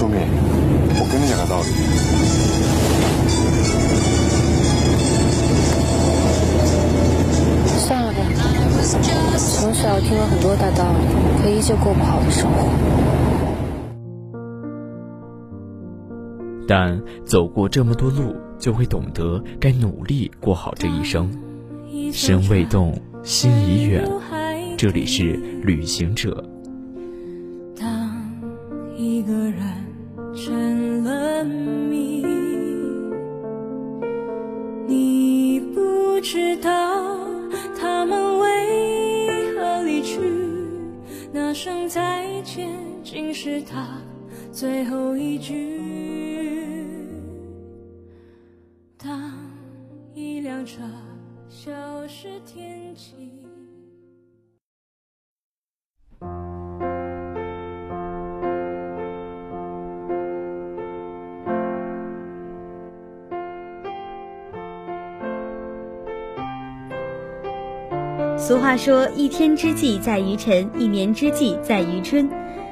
说明，我跟你讲个道理。算了吧，从小听了很多大道理，可依旧过不好的生活。但走过这么多路，就会懂得该努力过好这一生。身未动，心已远。这里是旅行者。当一个人成了谜，你不知道他们为何离去，那声再见竟是他最后一句。当一辆车消失天际。俗话说：“一天之计在于晨，一年之计在于春。”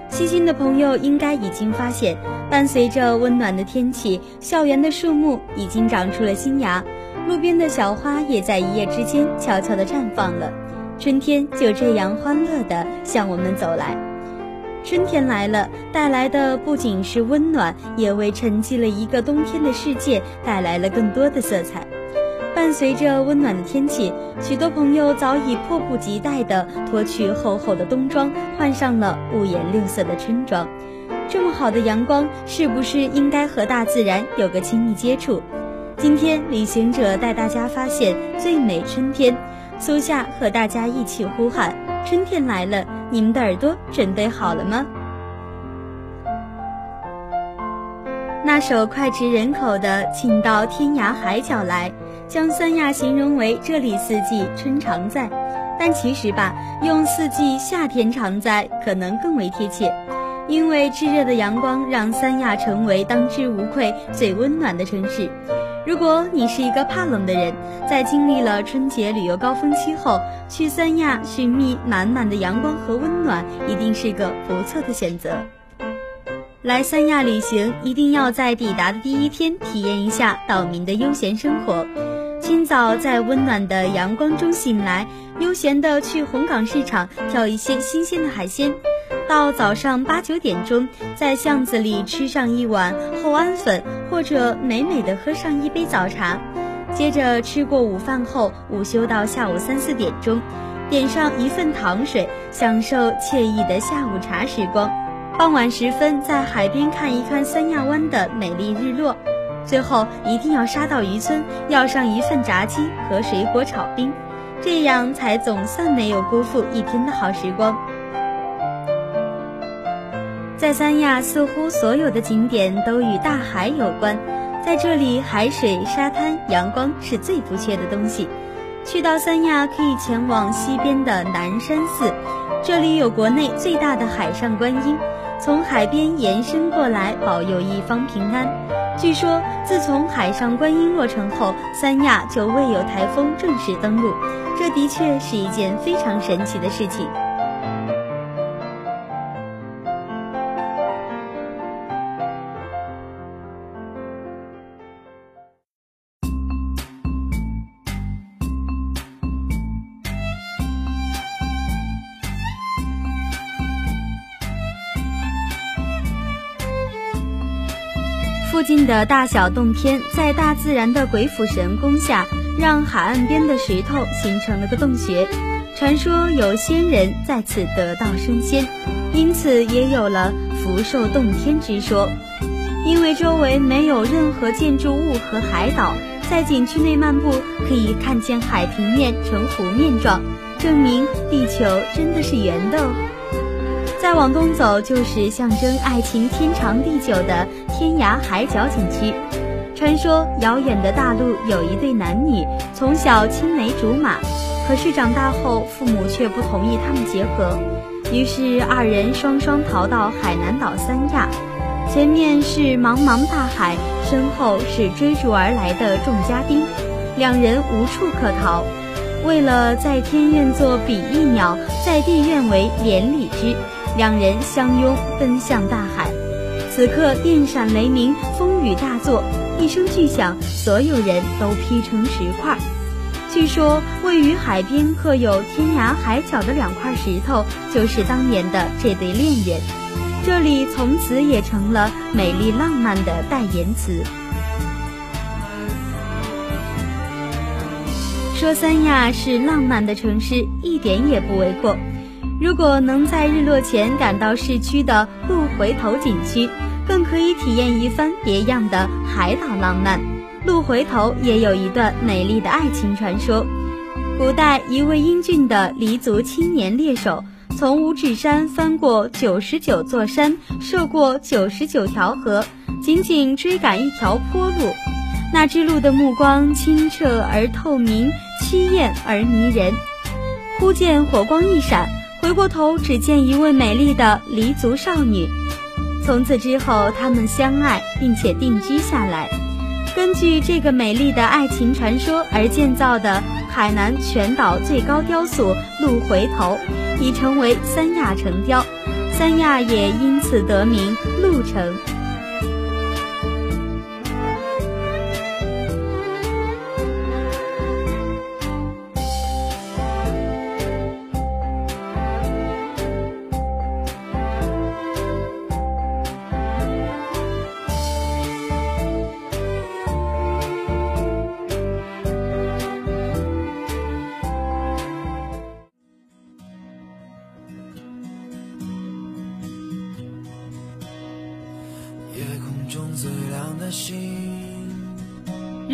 细心的朋友应该已经发现，伴随着温暖的天气，校园的树木已经长出了新芽，路边的小花也在一夜之间悄悄地绽放了。春天就这样欢乐地向我们走来。春天来了，带来的不仅是温暖，也为沉寂了一个冬天的世界带来了更多的色彩。伴随着温暖的天气，许多朋友早已迫不及待地脱去厚厚的冬装，换上了五颜六色的春装。这么好的阳光，是不是应该和大自然有个亲密接触？今天，旅行者带大家发现最美春天。苏夏和大家一起呼喊：“春天来了！”你们的耳朵准备好了吗？那首脍炙人口的《请到天涯海角来》。将三亚形容为这里四季春常在，但其实吧，用四季夏天常在可能更为贴切，因为炙热的阳光让三亚成为当之无愧最温暖的城市。如果你是一个怕冷的人，在经历了春节旅游高峰期后，去三亚寻觅满满的阳光和温暖，一定是个不错的选择。来三亚旅行，一定要在抵达的第一天体验一下岛民的悠闲生活。清早在温暖的阳光中醒来，悠闲地去红港市场挑一些新鲜的海鲜；到早上八九点钟，在巷子里吃上一碗厚安粉，或者美美的喝上一杯早茶。接着吃过午饭后，午休到下午三四点钟，点上一份糖水，享受惬意的下午茶时光。傍晚时分，在海边看一看三亚湾的美丽日落。最后一定要杀到渔村，要上一份炸鸡和水果炒冰，这样才总算没有辜负一天的好时光。在三亚，似乎所有的景点都与大海有关，在这里，海水、沙滩、阳光是最不缺的东西。去到三亚，可以前往西边的南山寺，这里有国内最大的海上观音，从海边延伸过来，保佑一方平安。据说，自从海上观音落成后，三亚就未有台风正式登陆，这的确是一件非常神奇的事情。附近的大小洞天，在大自然的鬼斧神工下，让海岸边的石头形成了个洞穴。传说有仙人在此得道升仙，因此也有了福寿洞天之说。因为周围没有任何建筑物和海岛，在景区内漫步可以看见海平面呈弧面状，证明地球真的是圆的哦。再往东走，就是象征爱情天长地久的天涯海角景区。传说遥远的大陆有一对男女，从小青梅竹马，可是长大后父母却不同意他们结合，于是二人双双逃到海南岛三亚。前面是茫茫大海，身后是追逐而来的众家丁，两人无处可逃。为了在天愿作比翼鸟，在地愿为连理枝。两人相拥奔向大海，此刻电闪雷鸣，风雨大作，一声巨响，所有人都劈成石块。据说位于海边刻有“天涯海角”的两块石头，就是当年的这对恋人。这里从此也成了美丽浪漫的代言词。说三亚是浪漫的城市，一点也不为过。如果能在日落前赶到市区的鹿回头景区，更可以体验一番别样的海岛浪漫。鹿回头也有一段美丽的爱情传说。古代一位英俊的黎族青年猎手，从五指山翻过九十九座山，涉过九十九条河，仅仅追赶一条坡路。那只鹿的目光清澈而透明，凄艳而迷人。忽见火光一闪。回过头，只见一位美丽的黎族少女。从此之后，他们相爱，并且定居下来。根据这个美丽的爱情传说而建造的海南全岛最高雕塑“鹿回头”，已成为三亚城雕，三亚也因此得名“鹿城”。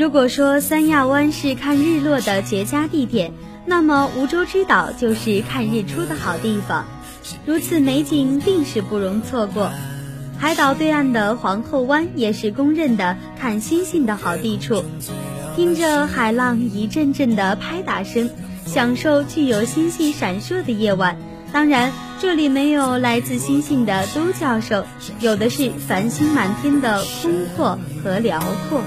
如果说三亚湾是看日落的绝佳地点，那么梧州之岛就是看日出的好地方。如此美景，定是不容错过。海岛对岸的皇后湾也是公认的看星星的好地处。听着海浪一阵阵的拍打声，享受具有星星闪烁的夜晚。当然，这里没有来自星星的都教授，有的是繁星满天的空阔和辽阔。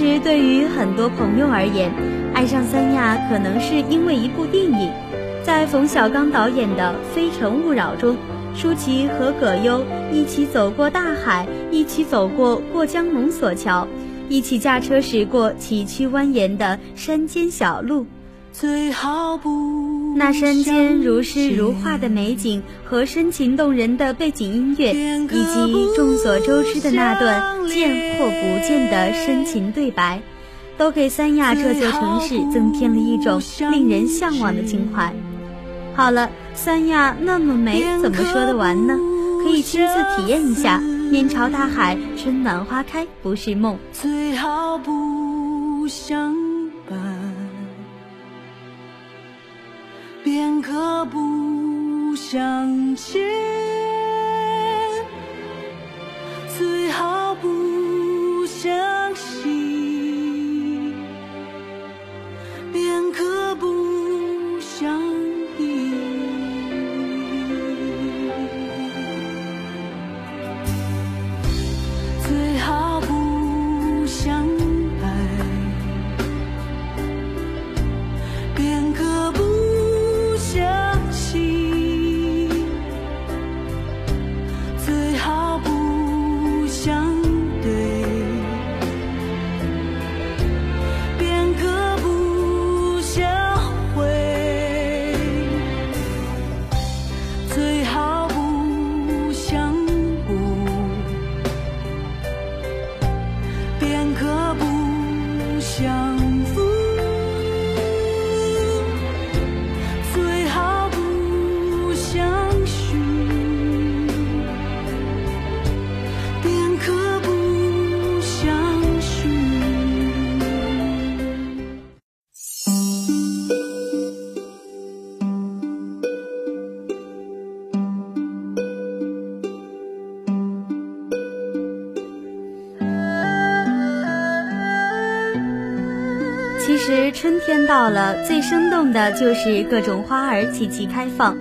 实，对于很多朋友而言，爱上三亚可能是因为一部电影。在冯小刚导演的《非诚勿扰》中，舒淇和葛优一起走过大海，一起走过过江龙索桥，一起驾车驶过崎岖蜿蜒的山间小路。最好不。那山间如诗如画的美景和深情动人的背景音乐，以及众所周知的那段见或不见的深情对白，都给三亚这座城市增添了一种令人向往的情怀。好了，三亚那么美，怎么说得完呢？可以亲自体验一下。面朝大海，春暖花开不是梦。最好不相可不想见，春天到了，最生动的就是各种花儿齐齐开放。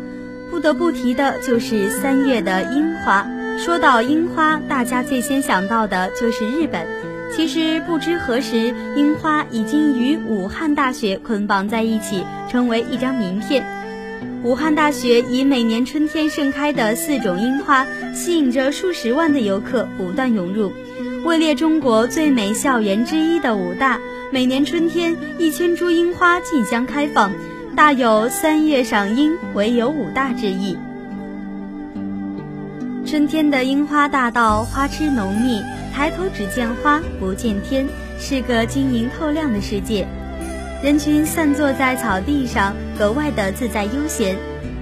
不得不提的就是三月的樱花。说到樱花，大家最先想到的就是日本。其实不知何时，樱花已经与武汉大学捆绑在一起，成为一张名片。武汉大学以每年春天盛开的四种樱花，吸引着数十万的游客不断涌入。位列中国最美校园之一的武大，每年春天一千株樱花竞相开放。大有三月赏樱，唯有武大之意。春天的樱花大道，花枝浓密，抬头只见花，不见天，是个晶莹透亮的世界。人群散坐在草地上，格外的自在悠闲。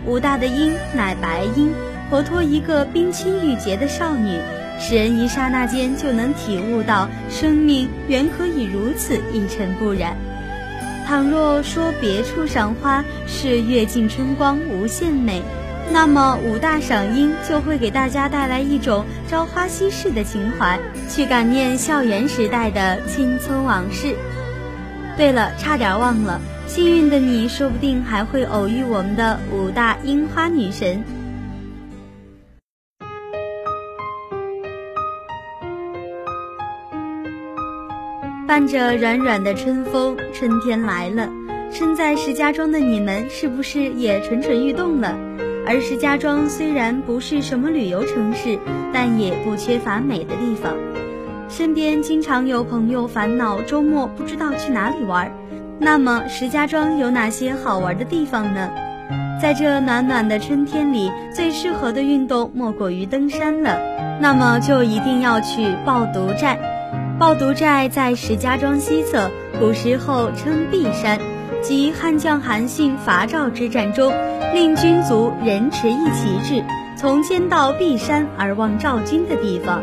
武大的樱乃白樱，活脱一个冰清玉洁的少女，使人一刹那间就能体悟到生命原可以如此一尘不染。倘若说别处赏花是阅尽春光无限美，那么五大赏樱就会给大家带来一种朝花夕拾的情怀，去感念校园时代的青葱往事。对了，差点忘了，幸运的你说不定还会偶遇我们的五大樱花女神。伴着软软的春风，春天来了。身在石家庄的你们，是不是也蠢蠢欲动了？而石家庄虽然不是什么旅游城市，但也不缺乏美的地方。身边经常有朋友烦恼周末不知道去哪里玩，那么石家庄有哪些好玩的地方呢？在这暖暖的春天里，最适合的运动莫过于登山了。那么就一定要去抱犊寨。抱犊寨在石家庄西侧，古时候称璧山，即汉将韩信伐赵之战中，令军卒人持一旗帜，从先到璧山而望赵军的地方。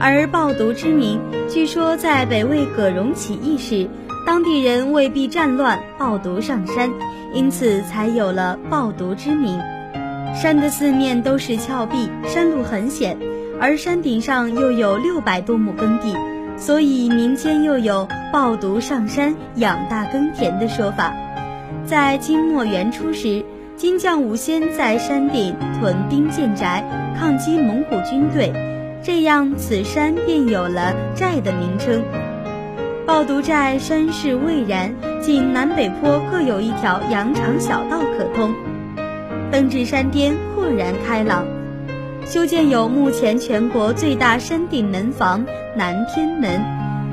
而抱犊之名，据说在北魏葛荣起义时，当地人为避战乱，抱犊上山，因此才有了抱犊之名。山的四面都是峭壁，山路很险，而山顶上又有六百多亩耕地。所以民间又有“抱犊上山养大耕田”的说法。在金末元初时，金将武仙在山顶屯兵建宅，抗击蒙古军队，这样此山便有了“寨”的名称。抱犊寨山势蔚然，仅南北坡各有一条羊肠小道可通，登至山巅豁然开朗。修建有目前全国最大山顶门房南天门，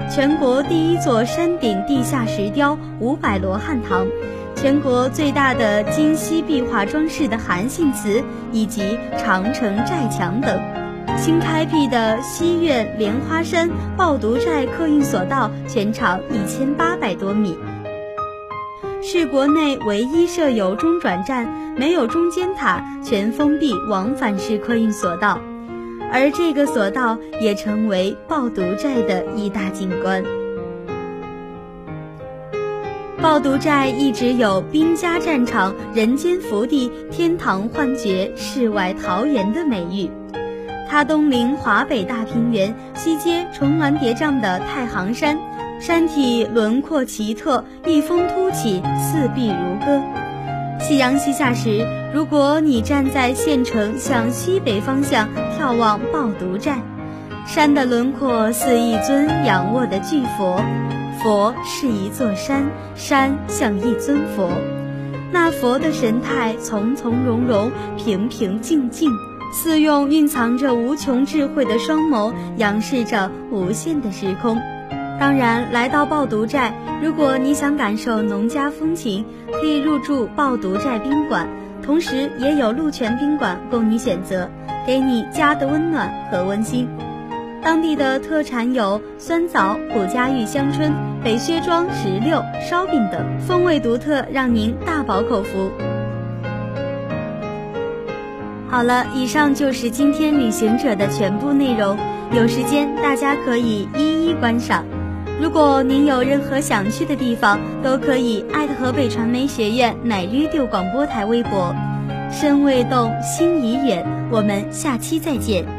全国第一座山顶地下石雕五百罗汉堂，全国最大的金漆壁画装饰的韩信祠，以及长城寨墙等。新开辟的西苑莲花山抱犊寨客运索道全长一千八百多米。是国内唯一设有中转站、没有中间塔、全封闭往返式客运索道，而这个索道也成为抱犊寨的一大景观。抱犊寨一直有“兵家战场、人间福地、天堂幻觉、世外桃源”的美誉。它东临华北大平原，西接重峦叠嶂的太行山。山体轮廓奇特，一峰突起，四壁如歌。夕阳西下时，如果你站在县城向西北方向眺望抱犊寨，山的轮廓似一尊仰卧的巨佛，佛是一座山，山像一尊佛。那佛的神态从从容容，平平静静，似用蕴藏着无穷智慧的双眸，仰视着无限的时空。当然，来到抱犊寨，如果你想感受农家风情，可以入住抱犊寨宾馆，同时也有鹿泉宾馆供你选择，给你家的温暖和温馨。当地的特产有酸枣、古家峪香椿、北薛庄石榴、烧饼等，风味独特，让您大饱口福。好了，以上就是今天旅行者的全部内容，有时间大家可以一一观赏。如果您有任何想去的地方，都可以艾特河北传媒学院乃 radio 广播台微博。身未动，心已远。我们下期再见。